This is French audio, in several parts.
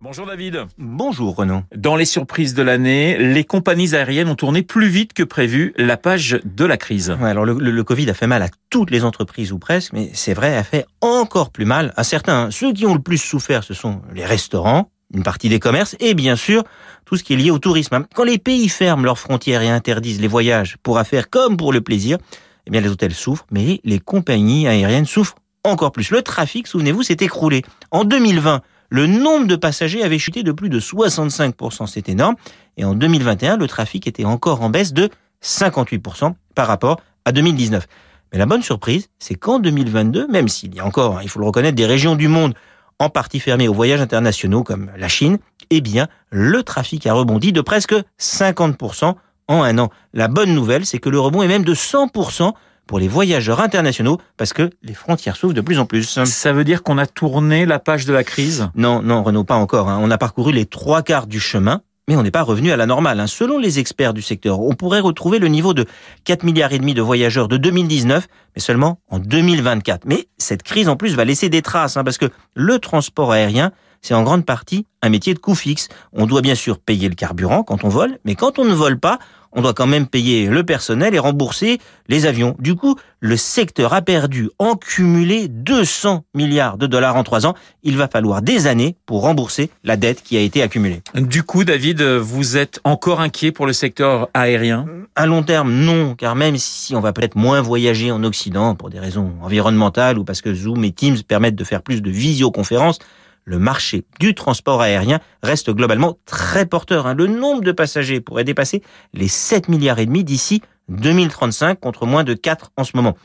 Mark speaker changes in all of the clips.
Speaker 1: Bonjour David.
Speaker 2: Bonjour Renaud.
Speaker 1: Dans les surprises de l'année, les compagnies aériennes ont tourné plus vite que prévu la page de la crise.
Speaker 2: Ouais, alors le, le, Covid a fait mal à toutes les entreprises ou presque, mais c'est vrai, a fait encore plus mal à certains. Ceux qui ont le plus souffert, ce sont les restaurants, une partie des commerces et bien sûr tout ce qui est lié au tourisme. Quand les pays ferment leurs frontières et interdisent les voyages pour affaires comme pour le plaisir, eh bien les hôtels souffrent, mais les compagnies aériennes souffrent encore plus. Le trafic, souvenez-vous, s'est écroulé. En 2020, le nombre de passagers avait chuté de plus de 65%, c'est énorme. Et en 2021, le trafic était encore en baisse de 58% par rapport à 2019. Mais la bonne surprise, c'est qu'en 2022, même s'il y a encore, hein, il faut le reconnaître, des régions du monde en partie fermées aux voyages internationaux comme la Chine, eh bien, le trafic a rebondi de presque 50% en un an. La bonne nouvelle, c'est que le rebond est même de 100% pour les voyageurs internationaux parce que les frontières s'ouvrent de plus en plus.
Speaker 1: Ça veut dire qu'on a tourné la page de la crise?
Speaker 2: Non, non, Renaud, pas encore. Hein. On a parcouru les trois quarts du chemin. Mais on n'est pas revenu à la normale. Hein. Selon les experts du secteur, on pourrait retrouver le niveau de 4 milliards et demi de voyageurs de 2019, mais seulement en 2024. Mais cette crise en plus va laisser des traces, hein, parce que le transport aérien, c'est en grande partie un métier de coût fixe. On doit bien sûr payer le carburant quand on vole, mais quand on ne vole pas, on doit quand même payer le personnel et rembourser les avions. Du coup, le secteur a perdu en cumulé 200 milliards de dollars en trois ans. Il va falloir des années pour rembourser la dette qui a été accumulée.
Speaker 1: Du coup, David, vous êtes encore inquiet pour le secteur aérien?
Speaker 2: À long terme, non, car même si on va peut-être moins voyager en Occident pour des raisons environnementales ou parce que Zoom et Teams permettent de faire plus de visioconférences, le marché du transport aérien reste globalement très porteur. Hein. Le nombre de passagers pourrait dépasser les 7 milliards et demi d'ici 2035 contre moins de 4 en ce moment.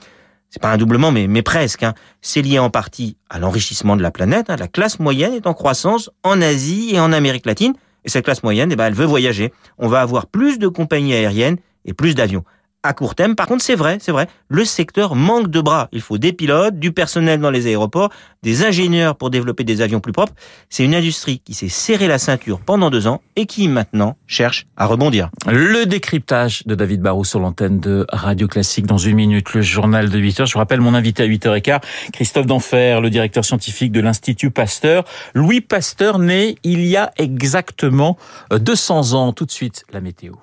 Speaker 2: C'est pas un doublement, mais, presque. Hein. C'est lié en partie à l'enrichissement de la planète. Hein. La classe moyenne est en croissance en Asie et en Amérique latine. Et cette classe moyenne, eh ben, elle veut voyager. On va avoir plus de compagnies aériennes et plus d'avions à court terme. Par contre, c'est vrai, c'est vrai, le secteur manque de bras. Il faut des pilotes, du personnel dans les aéroports, des ingénieurs pour développer des avions plus propres. C'est une industrie qui s'est serré la ceinture pendant deux ans et qui maintenant cherche à rebondir.
Speaker 1: Le décryptage de David Barrou sur l'antenne de Radio Classique dans une minute, le journal de 8 heures. Je rappelle mon invité à 8h15, Christophe Denfer, le directeur scientifique de l'Institut Pasteur. Louis Pasteur né il y a exactement 200 ans. Tout de suite, la météo.